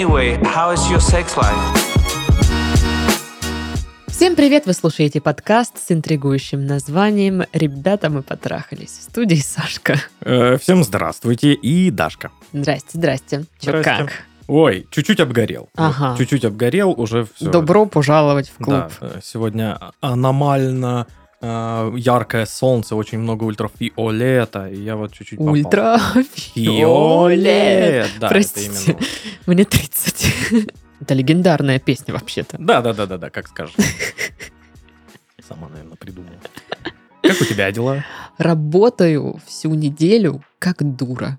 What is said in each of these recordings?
Anyway, how is your sex life? Всем привет! Вы слушаете подкаст с интригующим названием «Ребята, мы потрахались». В студии Сашка. Э, всем здравствуйте и Дашка. Здрасте, здрасте. Чё, Здрасте. как? Ой, чуть-чуть обгорел. Ага. Чуть-чуть обгорел, уже все. Добро пожаловать в клуб. Да, э, сегодня аномально э, яркое солнце, очень много ультрафиолета, и я вот чуть-чуть попал. Ультрафиолет. Фиолет. Да, Простите, мне 30. Это легендарная песня вообще-то. Да, да, да, да, да, как скажешь. Сама, наверное, придумала. Как у тебя дела? Работаю всю неделю как дура.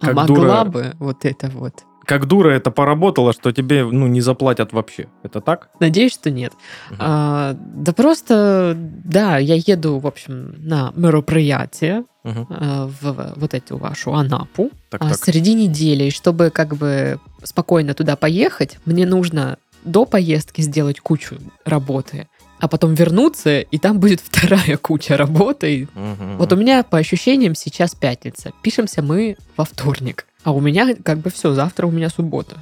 А Как могла дура. бы вот это вот. Как дура это поработала, что тебе ну не заплатят вообще. Это так? Надеюсь, что нет. Мгм. А, да просто, да, я еду, в общем, на мероприятие а, в вот эту вашу Анапу. Так, а так. среди недели, и чтобы как бы спокойно туда поехать, мне нужно до поездки сделать кучу работы, а потом вернуться, и там будет вторая куча работы. Мгм. Вот у меня по ощущениям сейчас пятница. Пишемся мы во вторник. А у меня как бы все, завтра у меня суббота.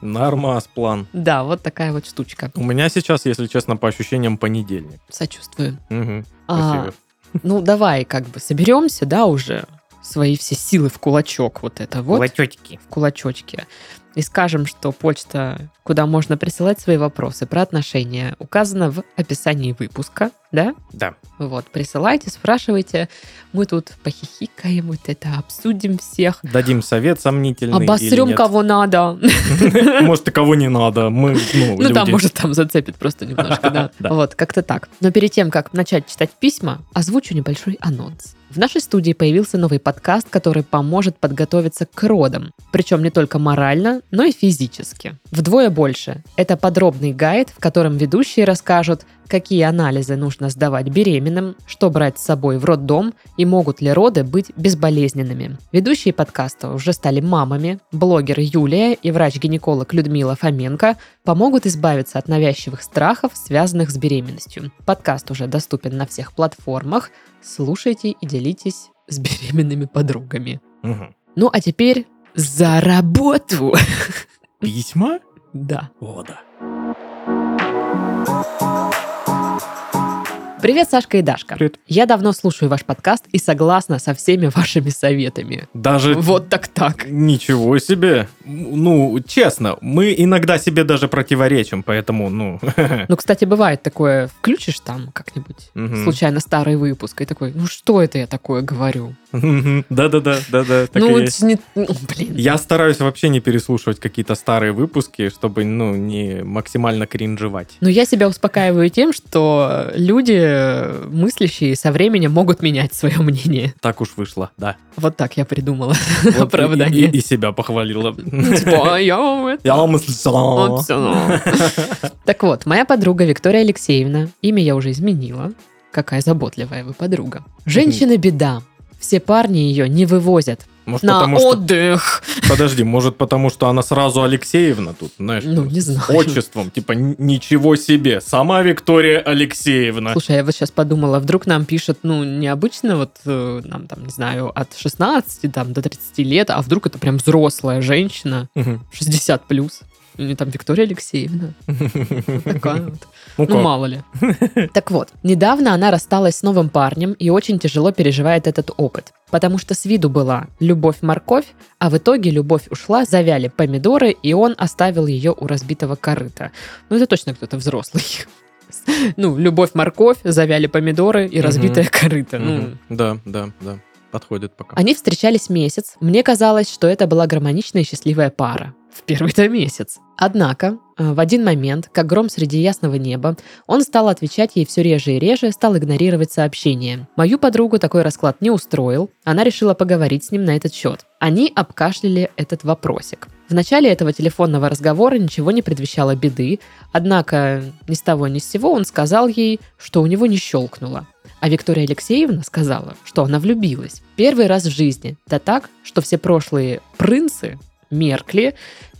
Нормас план. Да, вот такая вот штучка. У меня сейчас, если честно, по ощущениям понедельник. Сочувствую. А, Спасибо. ну, давай как бы соберемся, да, уже свои все силы в кулачок вот это вот. Лачетики. в кулачочке и скажем, что почта, куда можно присылать свои вопросы про отношения, указана в описании выпуска, да? Да. Вот, присылайте, спрашивайте. Мы тут похихикаем, вот это обсудим всех. Дадим совет сомнительный. Обосрем кого надо. Может, и кого не надо. Мы, ну, Ну, там, люди. может, там зацепит просто немножко, да. Да. Вот, как-то так. Но перед тем, как начать читать письма, озвучу небольшой анонс. В нашей студии появился новый подкаст, который поможет подготовиться к родам. Причем не только морально, но и физически. Вдвое больше. Это подробный гайд, в котором ведущие расскажут, какие анализы нужно сдавать беременным, что брать с собой в роддом и могут ли роды быть безболезненными. Ведущие подкаста уже стали мамами. Блогер Юлия и врач-гинеколог Людмила Фоменко помогут избавиться от навязчивых страхов, связанных с беременностью. Подкаст уже доступен на всех платформах. Слушайте и делитесь с беременными подругами. Мгм. Ну а теперь за работу! Письма? Да. О, да. Привет, Сашка и Дашка. Привет. Я давно слушаю ваш подкаст и согласна со всеми вашими советами. Даже Вот так так. Ничего себе. Ну, честно, мы иногда себе даже противоречим, поэтому, ну... Ну, кстати, бывает такое, включишь там как-нибудь Мгм. случайно старый выпуск и такой, ну что это я такое говорю? Да-да-да, да-да, ну, не- ну, блин. Я стараюсь вообще не переслушивать какие-то старые выпуски, чтобы, ну, не максимально кринжевать. Но я себя успокаиваю тем, что люди мыслящие со временем могут менять свое мнение. Так уж вышло, да. Вот так я придумала Вот и- оправдание. И, и себя похвалила. Ну, Типа, а я Я мыслила. Так вот, моя подруга Виктория Алексеевна, имя я уже изменила. Какая заботливая вы подруга. Женщина беда. Все парни ее не вывозят Может, на потому что... отдых. Подожди, может, потому что она сразу Алексеевна тут, знаешь, Ну, не знаю. отчеством. Типа, ничего себе. Сама Виктория Алексеевна. Слушай, я вот сейчас подумала, вдруг нам пишут, ну, необычно, вот э, нам там, не знаю, от 16 там, до 30 лет, а вдруг это прям взрослая женщина, Мгм. 60 плюс. Или там Виктория Алексеевна. Такая вот. Ну, Ну, мало ли. Так вот, недавно она рассталась с новым парнем и очень тяжело переживает этот опыт. Потому что с виду была любовь-морковь, а в итоге любовь ушла, завяли помидоры, и он оставил ее у разбитого корыта. Ну, это точно кто-то взрослый. Ну, любовь-морковь, завяли помидоры и Мгм. разбитое корыто. Ну. Да, да, да. Подходит пока. они встречались месяц. Мне казалось, что это была гармоничная и счастливая пара. В первый-то месяц. Однако, э, в один момент, как гром среди ясного неба, он стал отвечать ей все реже и реже, стал игнорировать сообщения. Мою подругу такой расклад не устроил. Она решила поговорить с ним на этот счет. Они обкашляли этот вопросик. В начале этого телефонного разговора ничего не предвещало беды, однако ни с того ни с сего он сказал ей, что у него не щелкнуло. А Виктория Алексеевна сказала, что она влюбилась. Первый раз в жизни. Да так, что все прошлые принцы меркли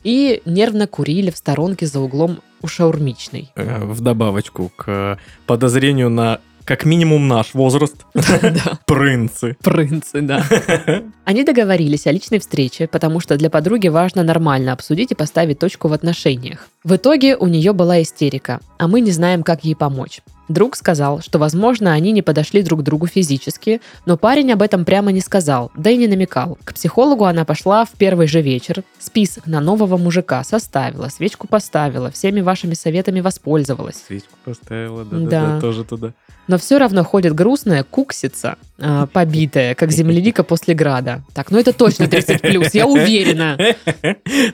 и нервно курили в сторонке за углом у шаурмичной. Э, В добавочку к подозрению на Как минимум наш возраст. Да, Принцы. принцы, да. Они договорились о личной встрече, потому что для подруги важно нормально обсудить и поставить точку в отношениях. В итоге у нее была истерика, а мы не знаем, как ей помочь. Друг сказал, что, возможно, они не подошли друг к другу физически, но парень об этом прямо не сказал, да и не намекал. К психологу она пошла в первый же вечер, список на нового мужика составила, свечку поставила, всеми вашими советами воспользовалась. Свечку поставила, Да. тоже туда. Но все равно ходит грустная, куксица, а, побитая, как земляника после града. Так, ну это точно 30 плюс, я уверена.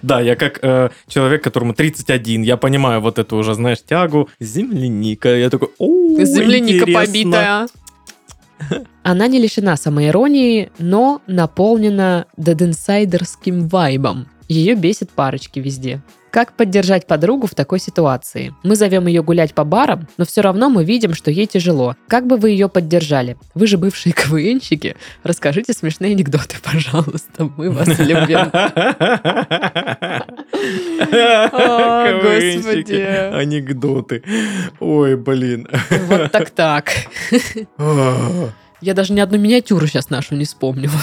Да, я как э, человек, которому 31, я понимаю вот эту уже, знаешь, тягу. Земляника. Я такой, о, Земляника интересно». побитая. Она не лишена самоиронии, но наполнена дединсайдерским вайбом. Ее бесит парочки везде. Как поддержать подругу в такой ситуации? Мы зовем ее гулять по барам, но все равно мы видим, что ей тяжело. Как бы вы ее поддержали? Вы же бывшие КВНщики. Расскажите смешные анекдоты, пожалуйста. Мы вас любим. Господи. Анекдоты. Ой, блин. Вот так-так. Я даже ни одну миниатюру сейчас нашу не вспомню.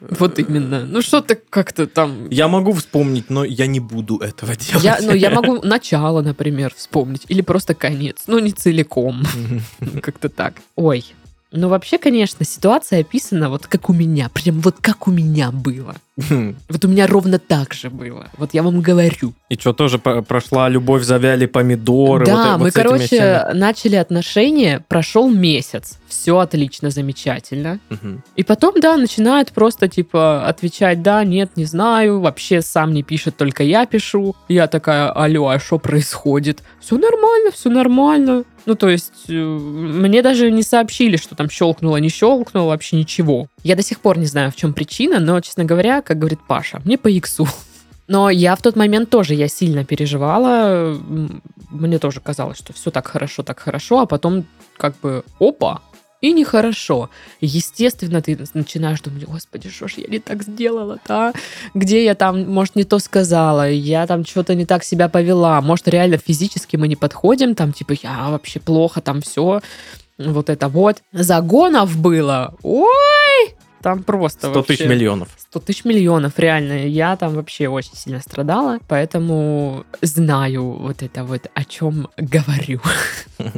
Вот именно. Ну что-то как-то там... Я могу вспомнить, но я не буду этого делать. Я, ну, я могу начало, например, вспомнить. Или просто конец. Ну, не целиком. Как-то так. Ой. Ну, вообще, конечно, ситуация описана вот как у меня. Прям вот как у меня было. Вот у меня ровно так же было. Вот я вам говорю. И что, тоже прошла любовь, завяли помидоры? вот, э- да, вот мы, с этими короче, всеми? начали отношения, прошел месяц. Все отлично, замечательно. Мгм. И потом, да, начинают просто, типа, отвечать, да, нет, не знаю, вообще сам не пишет, только я пишу. Я такая, алло, а что происходит? Все нормально, все нормально. Ну, то есть, э, мне даже не сообщили, что там щелкнуло, не щелкнуло, вообще ничего. Я до сих пор не знаю, в чем причина, но, честно говоря, как говорит Паша, мне по иксу. Но я в тот момент тоже, я сильно переживала. Мне тоже казалось, что все так хорошо, так хорошо, а потом как бы опа, и нехорошо. Естественно, ты начинаешь думать, господи, что ж я не так сделала-то, а? Где я там, может, не то сказала, я там что-то не так себя повела, может, реально физически мы не подходим, там, типа, я вообще плохо, там все, вот это вот. Загонов было, ой, там просто 100 тысяч вообще- миллионов. 100 тысяч миллионов, реально. Я там вообще очень сильно страдала, поэтому знаю вот это вот, о чем говорю.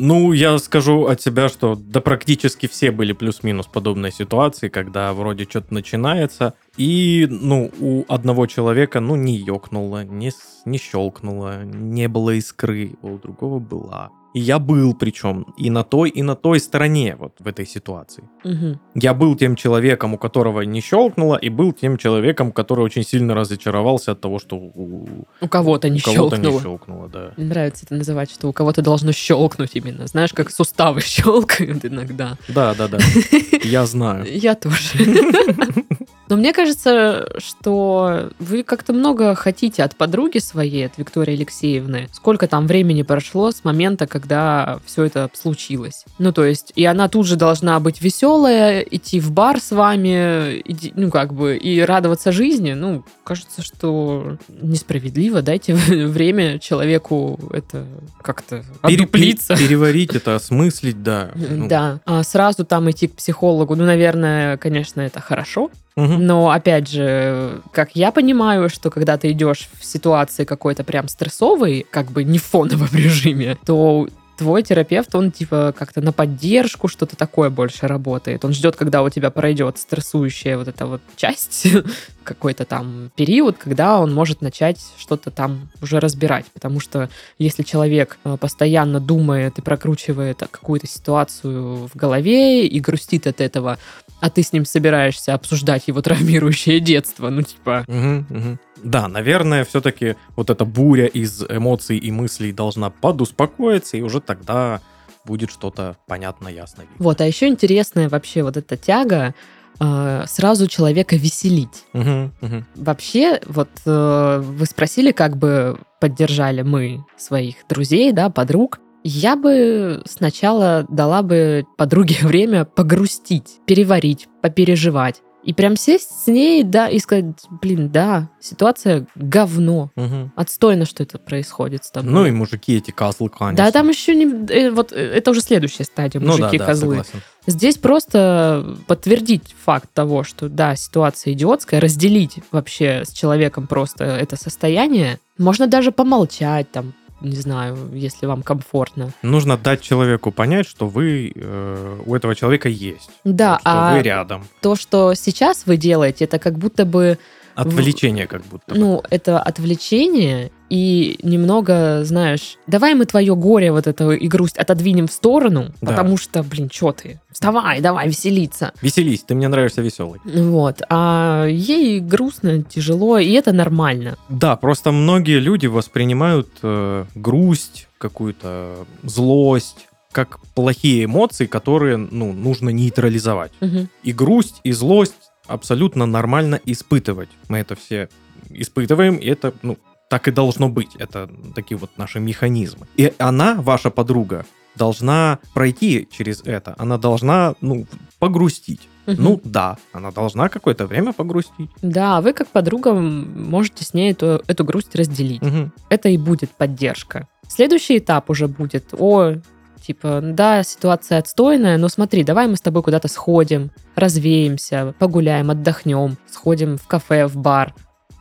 Ну, я скажу от себя, что да практически все были плюс-минус подобной ситуации, когда вроде что-то начинается, и, ну, у одного человека, ну, не ёкнуло, не, не щелкнуло, не было искры, у другого была. И я был причем и на той, и на той стороне вот в этой ситуации. Мгм. Я был тем человеком, у которого не щелкнуло, и был тем человеком, который очень сильно разочаровался от того, что у, У кого-то не у кого-то щелкнуло. не щелкнуло, да. Мне нравится это называть, что у кого-то должно щелкнуть именно. Знаешь, как суставы щелкают иногда. Да, да, да. Я знаю. Я тоже. Но мне кажется, что вы как-то много хотите от подруги своей, от Виктории Алексеевны. Сколько там времени прошло с момента, когда все это случилось. Ну, то есть, и она тут же должна быть веселая, идти в бар с вами, иди- ну, как бы, и радоваться жизни. Ну, кажется, что несправедливо. Дайте время человеку это как-то Пере- одуплиться. Переварить это, осмыслить, да. Ну, Да, а сразу там идти к психологу, ну, наверное, конечно, это хорошо. Мгм. Но, опять же, как я понимаю, что когда ты идешь в ситуации какой-то прям стрессовой, как бы не в фоновом режиме, то твой терапевт, он типа как-то на поддержку, что-то такое больше работает. Он ждет, когда у тебя пройдет стрессующая вот эта вот часть, какой-то там период, когда он может начать что-то там уже разбирать. Потому что если человек э, постоянно думает и прокручивает какую-то ситуацию в голове и грустит от этого, а ты с ним собираешься обсуждать его травмирующее детство, ну типа... Мгм, мгм. Да, наверное, все-таки вот эта буря из эмоций и мыслей должна подуспокоиться, и уже тогда будет что-то понятно, ясно. Вот, а еще интересная вообще вот эта тяга э, сразу человека веселить. Мгм, мгм. Вообще, вот э, вы спросили, как бы поддержали мы своих друзей, да, подруг. Я бы сначала дала бы подруге время погрустить, переварить, попереживать. И прям сесть с ней, да, и сказать, блин, да, ситуация говно. Мгм. Отстойно, что это происходит с тобой. Ну и мужики эти козлы, конечно. Да, там еще не... э, Вот э, это уже следующая стадия, ну, да, мужики да. Здесь просто подтвердить факт того, что да, ситуация идиотская, разделить вообще с человеком просто это состояние. Можно даже помолчать там, не знаю, если вам комфортно. Нужно дать человеку понять, что вы э, у этого человека есть. Да, что а вы рядом. то, что сейчас вы делаете, это как будто бы, Отвлечение как будто. бы. ну, это отвлечение и немного, знаешь, давай мы твое горе вот это и грусть отодвинем в сторону, Да. потому что, блин, что ты? Вставай, давай веселиться. Веселись, ты мне нравишься веселый. Вот. А ей грустно, тяжело, и это нормально. Да, просто многие люди воспринимают э, грусть, какую-то злость, как плохие эмоции, которые ну, нужно нейтрализовать. Мгм. И грусть, и злость абсолютно нормально испытывать. Мы это все испытываем, и это, ну, так и должно быть. Это такие вот наши механизмы. И она, ваша подруга, должна пройти через это. Она должна, ну, погрустить. Мгм. Ну, да, она должна какое-то время погрустить. Да, вы как подруга можете с ней эту, эту грусть разделить. Мгм. Это и будет поддержка. Следующий этап уже будет, о, типа, да, ситуация отстойная, но смотри, давай мы с тобой куда-то сходим, развеемся, погуляем, отдохнем, сходим в кафе, в бар,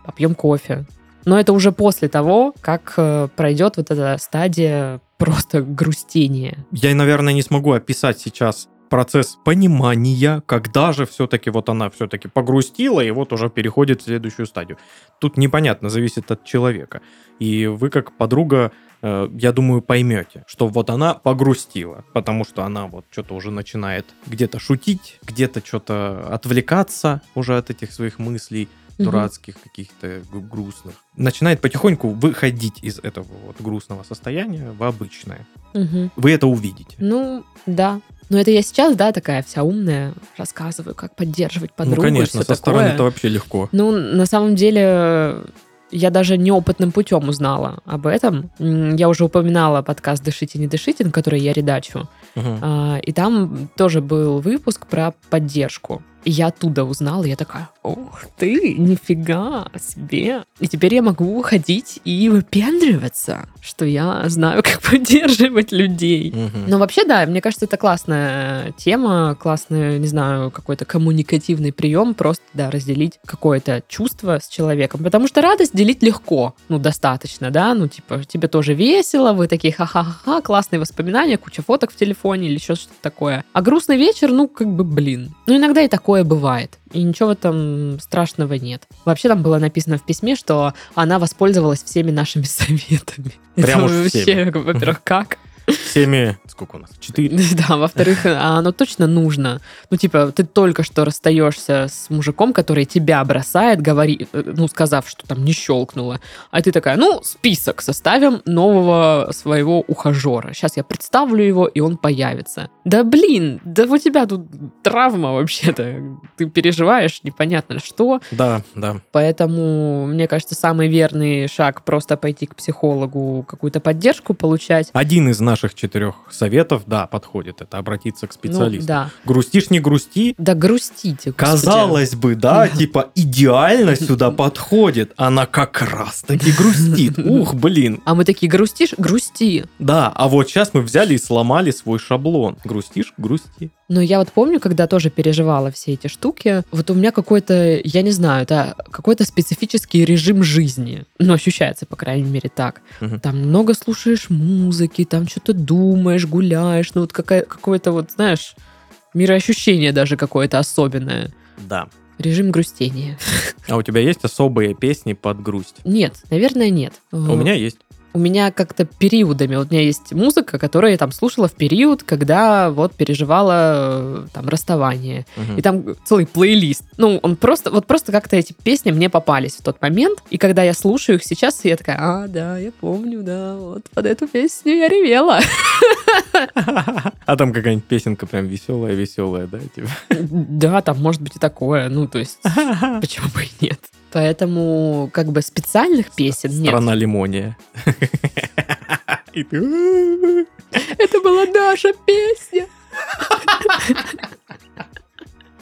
попьем кофе. Но это уже после того, как э, пройдет вот эта стадия просто грустения. Я, наверное, не смогу описать сейчас процесс понимания, когда же все-таки вот она все-таки погрустила и вот уже переходит в следующую стадию. Тут непонятно, зависит от человека. И вы как подруга, э, я думаю, поймете, что вот она погрустила, потому что она вот что-то уже начинает где-то шутить, где-то что-то отвлекаться уже от этих своих мыслей Дурацких каких-то грустных. Начинает потихоньку выходить из этого вот грустного состояния в обычное. Вы это увидите. Ну, да. Но это я сейчас, да, такая вся умная, рассказываю, как поддерживать подругу. ну, конечно, со стороны это вообще легко. Ну, на самом деле, я даже неопытным путем узнала об этом. Я уже упоминала подкаст «Дышите, не дышите», на который я редачу. А, И там тоже был выпуск про поддержку. И я оттуда узнала, и я такая, ух ты, нифига себе. И теперь я могу ходить и выпендриваться, что я знаю, как поддерживать людей. Мгм. Но вообще, да, мне кажется, это классная тема, классный, не знаю, какой-то коммуникативный прием, просто, да, разделить какое-то чувство с человеком. Потому что радость делить легко, ну, достаточно, да, ну, типа, тебе тоже весело, вы такие ха-ха-ха, классные воспоминания, куча фоток в телефоне или еще что-то такое. А грустный вечер, ну, как бы, блин. Ну, иногда и такое бывает. И ничего этом страшного нет. Вообще там было написано в письме, что она воспользовалась всеми нашими советами. Прям Это вообще, во-первых, как? Всеми... Сколько у нас? Четыре? Да, во-вторых, а оно точно нужно. Ну, типа, ты только что расстаешься с мужиком, который тебя бросает, говори, э, ну, сказав, что там не щелкнуло. А ты такая, ну, список составим нового своего ухажера. Сейчас я представлю его, и он появится. Да блин, да у тебя тут травма вообще-то. Ты переживаешь непонятно что. Да, да. Поэтому, мне кажется, самый верный шаг просто пойти к психологу, какую-то поддержку получать. Один из наших четырех советов, да, подходит. Это обратиться к Ну, специалисту. да. Грустишь, не грусти. Да грустите. господи. Казалось бы, да, типа идеально сюда подходит. Она как раз таки грустит. Ух, блин. А мы такие, грустишь? Грусти. Да, а вот сейчас мы взяли и сломали свой шаблон. Грустишь? Грусти. Но я вот помню, когда тоже переживала все эти штуки, вот у меня какой-то, я не знаю, это какой-то специфический режим жизни. Ну, ощущается, по крайней мере, так. Мгм. Там много слушаешь музыки, там что-то думаешь, гуляешь, ну вот какая- какое-то вот, знаешь, мироощущение даже какое-то особенное. Да. Режим грустения. А у тебя есть особые песни под грусть? Нет, наверное, нет. У меня есть. У меня как-то периодами, вот у меня есть музыка, которую я там слушала в период, когда вот переживала э, там расставание. Мгм. И там целый плейлист. Ну, он просто, вот просто как-то эти песни мне попались в тот момент. И когда я слушаю их сейчас, я такая, а, да, я помню, да, вот под эту песню я ревела. А там какая-нибудь песенка прям веселая-веселая, да? типа? Да, там может быть и такое. Ну, то есть, почему бы и нет. Поэтому, как бы, специальных песен нет. Страна лимония. Это была наша песня.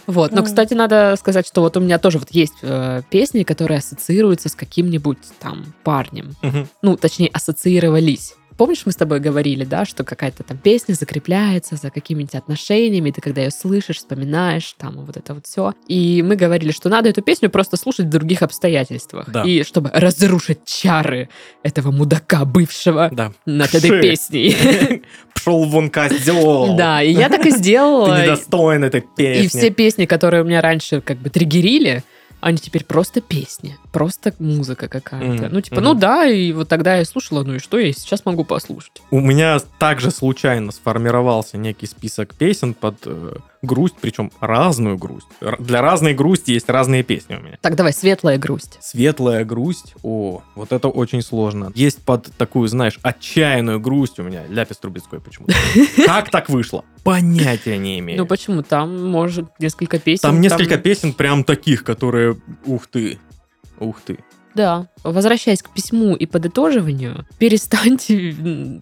Вот. Но, кстати, надо сказать, что вот у меня тоже вот есть э, песни, которые ассоциируются с каким-нибудь там парнем. Мгм. Ну, точнее, ассоциировались. Помнишь, мы с тобой говорили, да, что какая-то там песня закрепляется за какими-то отношениями, ты когда ее слышишь, вспоминаешь, там вот это вот все. И мы говорили, что надо эту песню просто слушать в других обстоятельствах. Да. И чтобы разрушить чары этого мудака бывшего Да. над этой Ши. песней. Пшел вон козел. Да, и я так и Ты сделала. недостоин этой песни. И все песни, которые у меня раньше как бы триггерили, они теперь просто песни, просто музыка какая-то. Мгм, Ну, типа, мгм. ну да, и вот тогда я слушала, ну и что, я сейчас могу послушать. У меня также случайно сформировался некий список песен под э, грусть, причем разную грусть. Для разной грусти есть разные песни у меня. Так, давай, светлая грусть. Светлая грусть, о, вот это очень сложно. Есть под такую, знаешь, отчаянную грусть у меня, ляпис трубецкой почему-то. Как так вышло? Понятия не имею. Ну почему? Там, может, несколько песен. Там несколько песен прям таких, которые, ух ты, ух ты. Да. Возвращаясь к письму и подытоживанию, перестаньте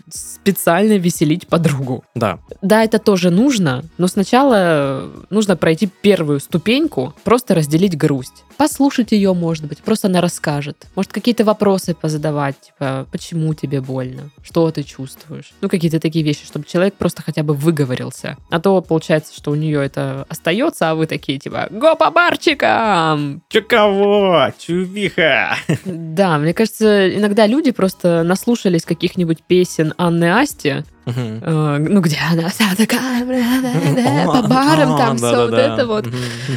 специально веселить подругу. Да, Да, это тоже нужно, но сначала нужно пройти первую ступеньку, просто разделить грусть. Послушать ее, может быть, просто она расскажет. Может, какие-то вопросы позадавать, типа, почему тебе больно, что ты чувствуешь. Ну, какие-то такие вещи, чтобы человек просто хотя бы выговорился. А то получается, что у нее это остается, а вы такие, типа, го по барчикам! Че кого? Чувиха! Да, мне кажется, иногда люди просто наслушались каких-нибудь песен Анны Асти. Э, ну, где она вся такая, да, да, по барам, там все вот это вот,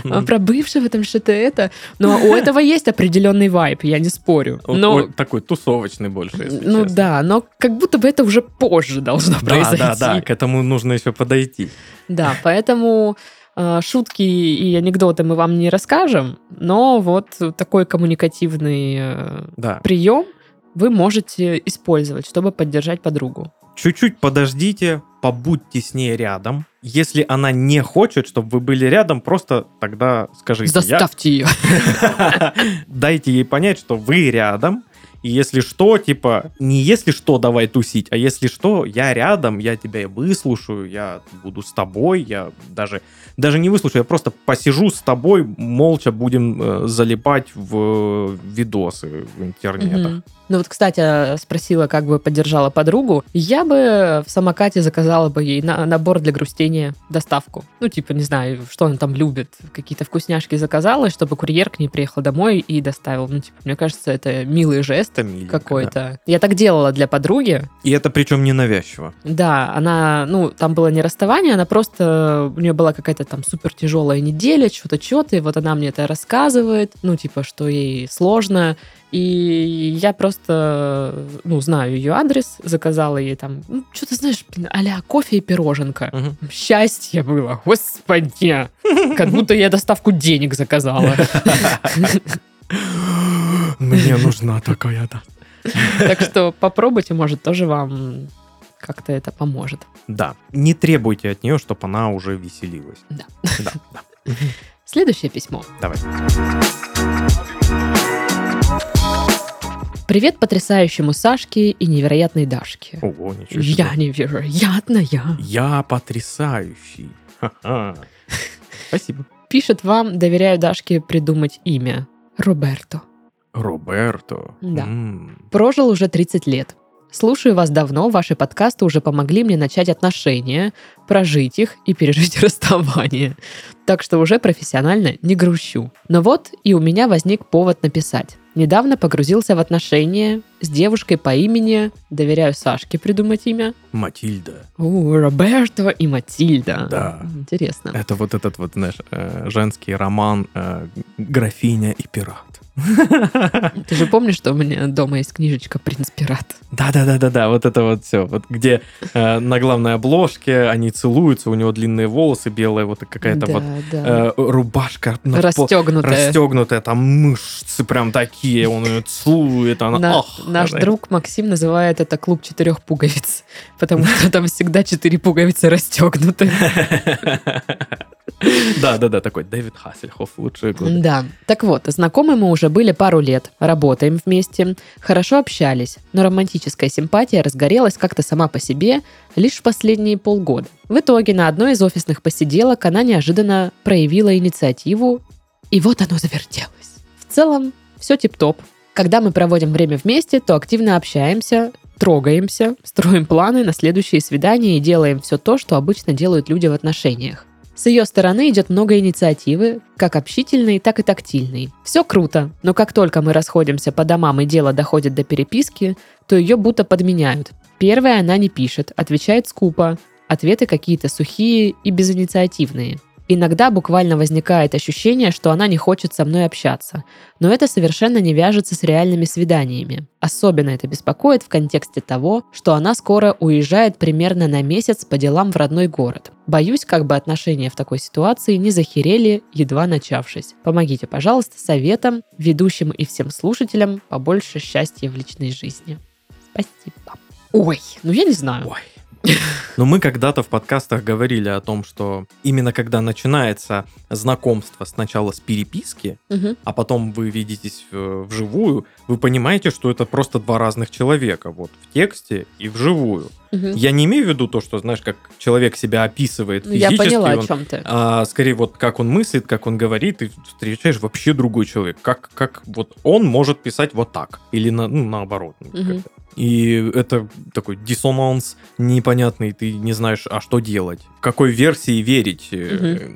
а, про бывшего там что-то это. Но у этого есть определенный вайп, я не спорю. Но, такой тусовочный больше, ну да, но как будто бы это уже позже должно Да, произойти. да, да, к этому нужно еще подойти. Да, поэтому шутки и анекдоты мы вам не расскажем, но вот такой коммуникативный э, Да. прием вы можете использовать, чтобы поддержать подругу. Чуть-чуть подождите, побудьте с ней рядом. Если она не хочет, чтобы вы были рядом, просто тогда скажите. «Я- Заставьте ее. Дайте ей понять, что вы рядом. И если что, типа, не если что, давай тусить, а если что, я рядом, я тебя выслушаю, я буду с тобой, я даже, даже не выслушаю, я просто посижу с тобой, молча будем э, залипать в э, видосы в интернетах. Мгм. Ну вот, кстати, спросила, как бы поддержала подругу. Я бы в самокате заказала бы ей на- набор для грустения, доставку. Ну, типа, не знаю, что она там любит. Какие-то вкусняшки заказала, чтобы курьер к ней приехал домой и доставил. Ну, типа, мне кажется, это милый жест Это миленько, да. какой-то. Я так делала для подруги. И это причем ненавязчиво. Да, она, ну, там было не расставание, она просто, у нее была какая-то там супер тяжелая неделя, что-то, что-то, и вот она мне это рассказывает, ну, типа, что ей сложно, и я просто, ну, знаю ее адрес, заказала ей там, ну, что-то, знаешь, блин, а кофе и пироженка. Мгм. Счастье было, господи, как будто я доставку денег заказала. Мне нужна такая, да. Так что попробуйте, может, тоже вам как-то это поможет. Да, не требуйте от нее, чтобы она уже веселилась. Да. Да, да. Следующее письмо. Давай. Привет потрясающему Сашке и невероятной Дашке. Ого, ничего себе. Я невероятная. Я потрясающий. Ха-ха. Спасибо. Пишет вам, доверяю Дашке придумать имя. Роберто. Роберто. Да. М. Прожил уже 30 лет. Слушаю вас давно, ваши подкасты уже помогли мне начать отношения, прожить их и пережить расставание. Так что уже профессионально не грущу. Но вот и у меня возник повод написать. Недавно погрузился в отношения с девушкой по имени, доверяю Сашке придумать имя, Матильда. У, Роберто и Матильда. Да. Интересно. Это вот этот вот, знаешь, э, женский роман э, «Графиня и пират». Ты же помнишь, что у меня дома есть книжечка «Принц Пират»? Да-да-да-да-да, вот это вот все. Вот где э, на главной обложке они целуются, у него длинные волосы белые, вот какая-то да, вот да. э, рубашка на пол- Расстегнутая. расстегнутая, там мышцы прям такие, он ее целует, она На, ах. Наш знаешь. друг Максим называет это клуб четырех пуговиц, потому что там всегда четыре пуговицы расстегнуты. Да, да, да, такой Дэвид Хассельхоф, лучшие годы. Да. Так вот, знакомы мы уже были пару лет, работаем вместе, хорошо общались, но романтическая симпатия разгорелась как-то сама по себе лишь в последние полгода. В итоге на одной из офисных посиделок она неожиданно проявила инициативу, и вот оно завертелось. В целом, все тип-топ. Когда мы проводим время вместе, то активно общаемся, трогаемся, строим планы на следующие свидания и делаем все то, что обычно делают люди в отношениях. С ее стороны идет много инициативы, как общительной, так и тактильной. Все круто, но как только мы расходимся по домам и дело доходит до переписки, то ее будто подменяют. Первое она не пишет, отвечает скупо, ответы какие-то сухие и безинициативные. Иногда буквально возникает ощущение, что она не хочет со мной общаться, но это совершенно не вяжется с реальными свиданиями. Особенно это беспокоит в контексте того, что она скоро уезжает примерно на месяц по делам в родной город. Боюсь, как бы отношения в такой ситуации не захерели, едва начавшись. Помогите, пожалуйста, советом, ведущим и всем слушателям побольше счастья в личной жизни. Спасибо. Ой, ну я не знаю. Ой. Но мы когда-то в подкастах говорили о том, что именно когда начинается знакомство сначала с переписки, Мгм. а потом вы видитесь э, вживую, вы понимаете, что это просто два разных человека, вот в тексте и вживую. Мгм. Я не имею в виду то, что, знаешь, как человек себя описывает Ну, я физически, поняла, о он- чем ты. а скорее вот как он мыслит, как он говорит, ты встречаешь вообще другой человек. Как, как вот он может писать вот так. Или на, ну, наоборот. как-то. И это такой диссонанс непонятный, ты не знаешь, а что делать. Какой версии верить, э,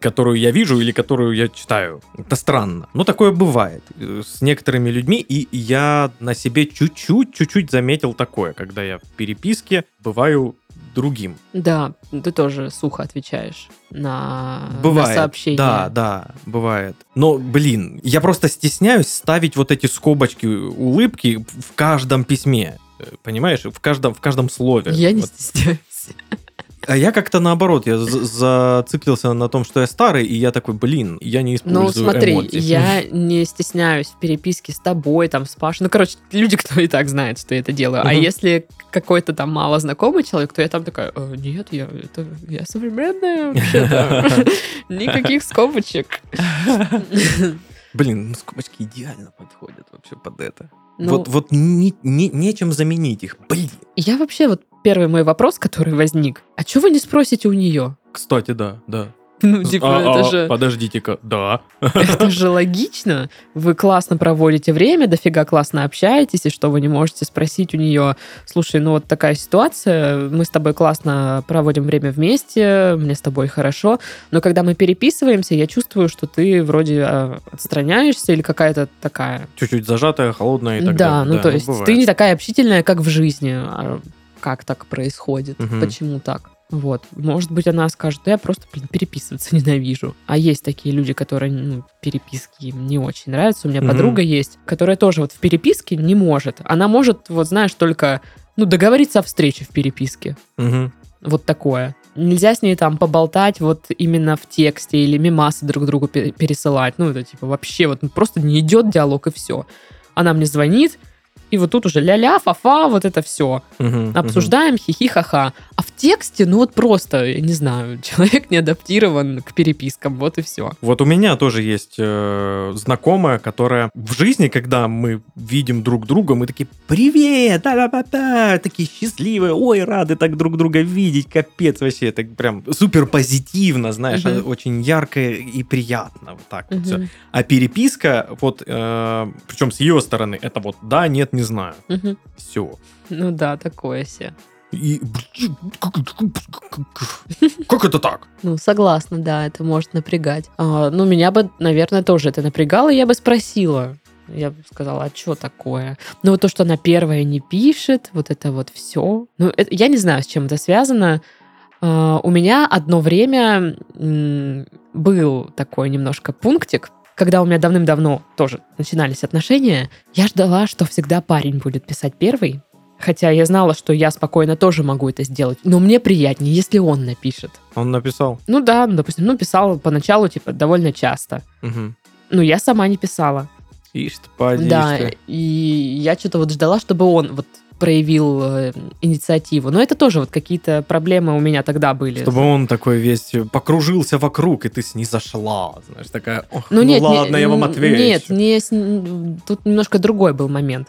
которую я вижу или которую я читаю. Это странно. Но такое бывает э, с некоторыми людьми, и я на себе чуть-чуть, чуть-чуть заметил такое, когда я в переписке бываю другим. Да, ты тоже сухо отвечаешь на, на Бывает. сообщения. Да, да, бывает. Но, блин, я просто стесняюсь ставить вот эти скобочки, улыбки в каждом письме. Э, Понимаешь? В каждом, в каждом слове. Я не Вот. стесняюсь. А я как-то наоборот, я за- зациклился на том, что я старый, и я такой, блин, я не использую Ну, смотри, эмодзи. я не стесняюсь в переписке с тобой, там, с Пашей. Ну, короче, люди, кто и так знает, что я это делаю. А если какой-то там мало знакомый человек, то я там такая, «Э, нет, я, это, я современная вообще-то. Никаких скобочек. Блин, ну скобочки идеально подходят вообще под это. Ну, Вот, вот не- не- нечем заменить их. Блин. я вообще, вот первый мой вопрос, который возник, а чего вы не спросите у нее? Кстати, да, да. Ну, типа, А, это а, же... Подождите-ка, да. Это же логично. Вы классно проводите время, дофига классно общаетесь, и что вы не можете спросить у нее, слушай, ну вот такая ситуация, мы с тобой классно проводим время вместе, мне с тобой хорошо, но когда мы переписываемся, я чувствую, что ты вроде а, отстраняешься или какая-то такая... Чуть-чуть зажатая, холодная и так да, далее. ну то есть бывает. ты не такая общительная, как в жизни. А как так происходит? Мгм. Почему так? Вот. Может быть, она скажет, да я просто, блин, переписываться ненавижу. А есть такие люди, которые, ну, переписки им не очень нравятся. У меня Мгм. подруга есть, которая тоже вот в переписке не может. Она может, вот знаешь, только, ну, договориться о встрече в переписке. Мгм. Вот такое. Нельзя с ней там поболтать вот именно в тексте или мимасы друг другу пе- пересылать. Ну, это типа вообще вот просто не идет диалог и все. Она мне звонит, и вот тут уже ля-ля, фа-фа, вот это все. Мгм. Обсуждаем, хихи-ха-ха. А в тексте, ну вот просто, я не знаю, человек не адаптирован к перепискам, вот и все. Вот у меня тоже есть э, знакомая, которая в жизни, когда мы видим друг друга, мы такие «Привет! Да-да-да-да!» Такие счастливые, ой, рады так друг друга видеть, капец вообще. Это прям супер позитивно, знаешь, Мгм. очень ярко и приятно. Вот так вот всё. Мгм. А переписка, вот, э, причем с ее стороны, это вот «да, нет, не знаю». Мгм. Все. Ну да, такое себе. И, как, это так? Ну, согласна, да, это может напрягать. А, ну, меня бы, наверное, тоже это напрягало, я бы спросила. Я бы сказала, а что такое? Ну, вот то, что она первая не пишет, вот это вот все. Ну, это- я не знаю, с чем это связано. А, у меня одно время м, был такой немножко пунктик, когда у меня давным-давно тоже начинались отношения, я ждала, что всегда парень будет писать первый. Хотя я знала, что я спокойно тоже могу это сделать. Но мне приятнее, если он напишет. Он написал. Ну да, ну, допустим, ну писал поначалу, типа, довольно часто. Мгм. Ну, я сама не писала. Ишь ты, поди Да, ты. и я что-то вот ждала, чтобы он вот проявил э, инициативу. Но это тоже вот какие-то проблемы у меня тогда были. Чтобы он такой весь покружился вокруг, и ты снизошла. Знаешь, такая, ох, Ну, ну, нет, не- ладно, я вам отвечу. Нет, не, с- тут немножко другой был момент.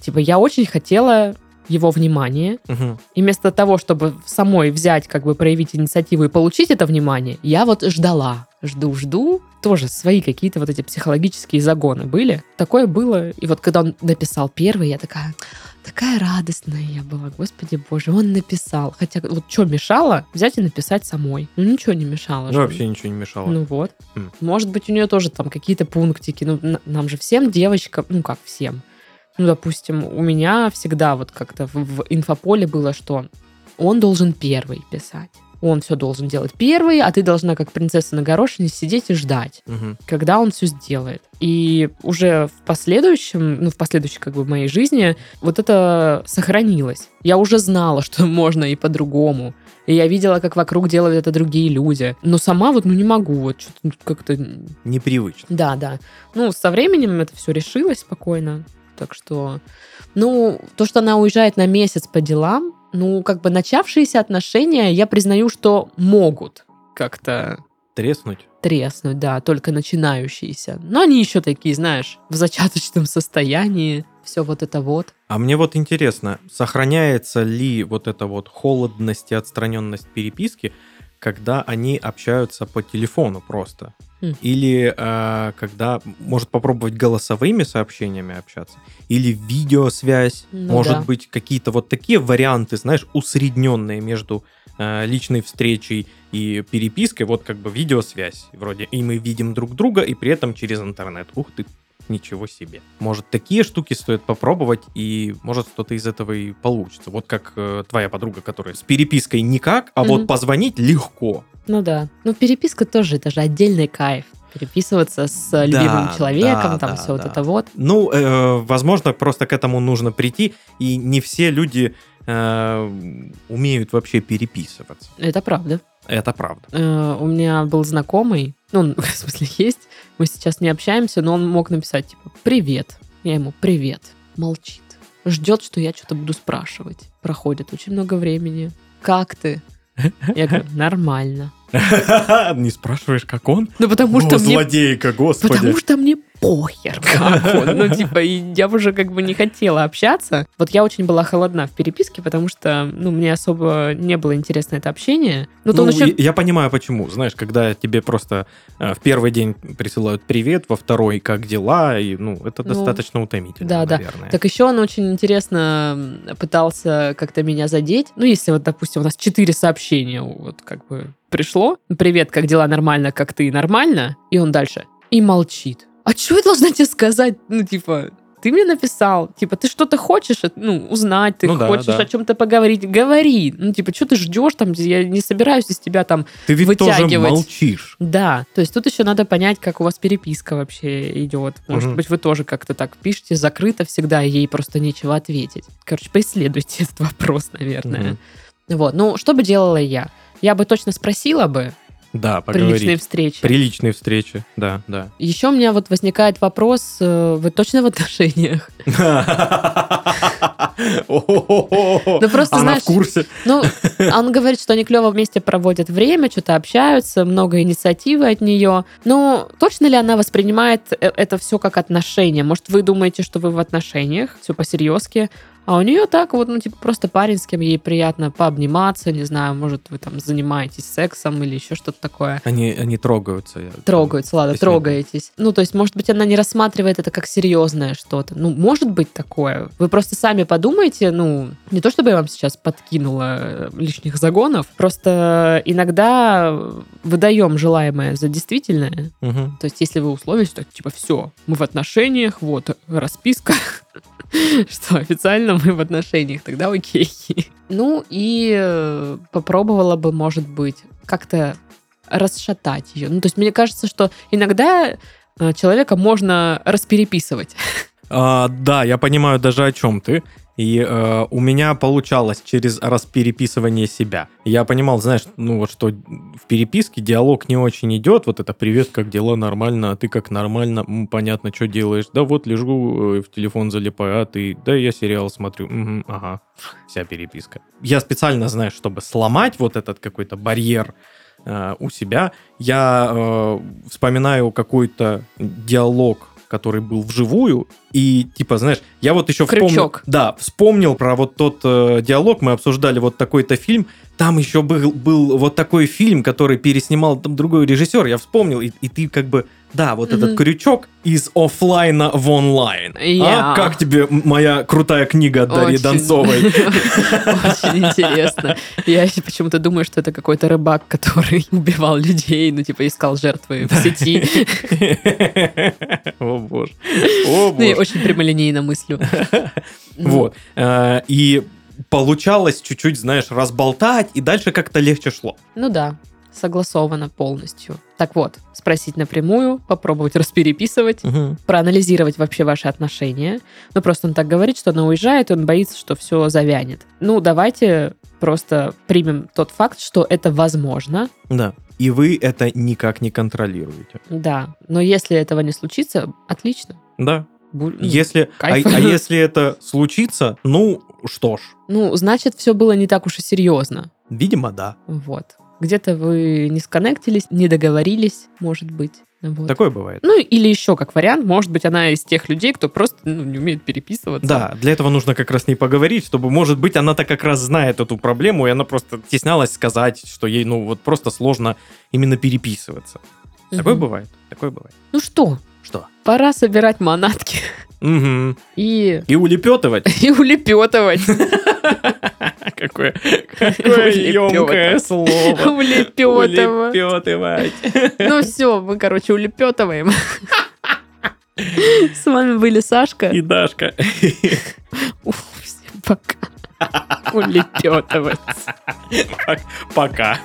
Типа, я очень хотела его внимание, Мгм. и вместо того, чтобы самой взять, как бы проявить инициативу и получить это внимание, я вот ждала. Жду, жду. Тоже свои какие-то вот эти психологические загоны были. Такое было. И вот когда он написал первый, я такая, такая радостная я была. Господи боже, он написал. Хотя вот что мешало взять и написать самой? Ну, ничего не мешало. Ну, вообще ничего не мешало. Ну вот. М. Может быть, у нее тоже там какие-то пунктики. Ну, нам же всем девочкам, ну как всем. Ну, допустим, у меня всегда вот как-то в, в инфополе было, что он должен первый писать. Он все должен делать первый, а ты должна, как принцесса на горошине, сидеть и ждать, Мгм. когда он все сделает. И уже в последующем, ну, в последующей как бы моей жизни вот это сохранилось. Я уже знала, что можно и по-другому. И я видела, как вокруг делают это другие люди. Но сама вот, ну, не могу. Вот что-то как-то... Непривычно. Да, да. Ну, со временем это все решилось спокойно. Так что... Ну, то, что она уезжает на месяц по делам, ну, как бы начавшиеся отношения, я признаю, что могут как-то Треснуть. треснуть, да, только начинающиеся. Но они еще такие, знаешь, в зачаточном состоянии. Все вот это вот. А мне вот интересно, сохраняется ли вот эта вот холодность и отстраненность переписки, когда они общаются по телефону просто? Хм. Или э, когда может попробовать голосовыми сообщениями общаться? Или видеосвязь? Ну может да. быть, какие-то вот такие варианты, знаешь, усредненные между э, личной встречей и перепиской, вот как бы видеосвязь вроде, и мы видим друг друга, и при этом через интернет. Ух ты, ничего себе. Может, такие штуки стоит попробовать, и может что-то из этого и получится. Вот как э, твоя подруга, которая с перепиской никак, а Мгм. вот позвонить легко. Ну да. Ну, переписка тоже, это же отдельный кайф. Переписываться с любимым Да, человеком, да, там да, все вот да. это вот. Ну, э, возможно, просто к этому нужно прийти, и не все люди э, умеют вообще переписываться. Это правда. Это правда. Э, у меня был знакомый, ну, в смысле, есть, мы сейчас не общаемся, но он мог написать, типа, привет. Я ему, привет. Молчит. Ждет, что я что-то буду спрашивать. Проходит очень много времени. Как ты? Я говорю, нормально. Не спрашиваешь, как он? Ну, потому что мне... злодейка, господи. Потому что мне похер, как он. Ну, типа, я уже как бы не хотела общаться. Вот я очень была холодна в переписке, потому что, ну, мне особо не было интересно это общение. Ну, то Ну, еще... я, я понимаю, почему. Знаешь, когда тебе просто э, в первый день присылают привет, во второй как дела, и, ну, это Ну, достаточно утомительно, да, да. наверное. Так еще он очень интересно пытался как-то меня задеть. Ну, если вот, допустим, у нас четыре сообщения вот как бы пришло. Привет, как дела? Нормально, как ты? Нормально? И он дальше. И молчит. А что я должна тебе сказать? Ну, типа, ты мне написал, типа, ты что-то хочешь, ну, узнать, ты Ну да, хочешь да. о чем-то поговорить, говори. Ну, типа, что ты ждешь там, я не собираюсь из тебя там Ты ведь тоже вытягивать. молчишь. да, то есть тут еще надо понять, как у вас переписка вообще идет. Может Мгм. быть, вы тоже как-то так пишете, закрыто всегда, и ей просто нечего ответить. Короче, поисследуйте этот вопрос, наверное. Мгм. Вот, ну, что бы делала я? Я бы точно спросила бы Да, поговорить. встрече. Приличные встречи, да, да. Еще у меня вот возникает вопрос, э, вы точно в отношениях? Ну просто, знаешь, в курсе. Ну, он говорит, что они клево вместе проводят время, что-то общаются, много инициативы от нее. Но точно ли она воспринимает э- это все как отношения? Может, вы думаете, что вы в отношениях, все по-серьезки, а у нее так вот, ну, типа, просто парень, с кем ей приятно пообниматься, не знаю, может, вы там занимаетесь сексом или еще что-то такое. Они, они трогаются. я- Трогаются, ладно, ну, трогаетесь. Ну, то есть, может быть, она не рассматривает это как серьезное что-то. Ну, может быть такое. Вы просто сами подумайте, ну, не то чтобы я вам сейчас подкинула э, лишних загонов, просто иногда выдаем желаемое за действительное. Мгм. То есть, если вы условились, то типа все, мы в отношениях, вот расписка, что официально мы в отношениях, тогда окей. Ну и э, попробовала бы, может быть, как-то расшатать ее. Ну, то есть мне кажется, что иногда э, человека можно распереписывать. А, да, я понимаю даже о чем ты. И э, у меня получалось через распереписывание себя. Я понимал, знаешь, ну вот что в переписке диалог не очень идет. Вот это привет, как дела, нормально, а ты как нормально, М, понятно, что делаешь. Да вот лежу, э, в телефон залипаю, а ты, да я сериал смотрю. Мгм, ага, вся переписка. Я специально, знаешь, чтобы сломать вот этот какой-то барьер э, у себя, я э, вспоминаю какой-то диалог который был вживую, и типа, знаешь, я вот еще вспомнил... Крючок. Да, вспомнил про вот тот э, диалог, мы обсуждали вот такой-то фильм, там еще был, был вот такой фильм, который переснимал там другой режиссер, я вспомнил, и, и ты как бы, да, вот Мгм. этот крючок из оффлайна в онлайн. Я. А как тебе моя крутая книга от Дарьи Очень. Донцовой? Очень интересно. Я почему-то думаю, что это какой-то рыбак, который убивал людей, ну, типа, искал жертвы в сети. О боже. О Ну, я боже. очень прямолинейно мыслю. Ну, Вот. Э, И получалось чуть-чуть, знаешь, разболтать, и дальше как-то легче шло. Ну да, согласовано полностью. Так вот, спросить напрямую, попробовать распереписывать, проанализировать вообще ваши отношения. Ну, просто он так говорит, что она уезжает, и он боится, что все завянет. Ну, давайте просто примем тот факт, что это возможно, Да. И вы это никак не контролируете. да. Но если этого не случится, отлично. Да. Бу- ну, Если, а, а если это случится, ну что ж, Ну, значит, все было не так уж и серьезно. видимо, да. Вот. Где-то вы не сконнектились, не договорились, может быть. Вот. Такое бывает. Ну, или еще как вариант, может быть, она из тех людей, кто просто ну, не умеет переписываться. Да, для этого нужно как раз не поговорить, чтобы, может быть, она-то как раз знает эту проблему, и она просто стеснялась сказать, что ей, ну, вот просто сложно именно переписываться. Мгм. Такое бывает, такое бывает. Ну что, Что? пора собирать манатки Угу. и, И улепетывать. и улепетывать. Какое, емкое слово. Улепетывать. Улепетывать. Ну все, мы, короче, улепетываем. С вами были Сашка. И Дашка. Уф, Всем пока. Улепетывать. Пока.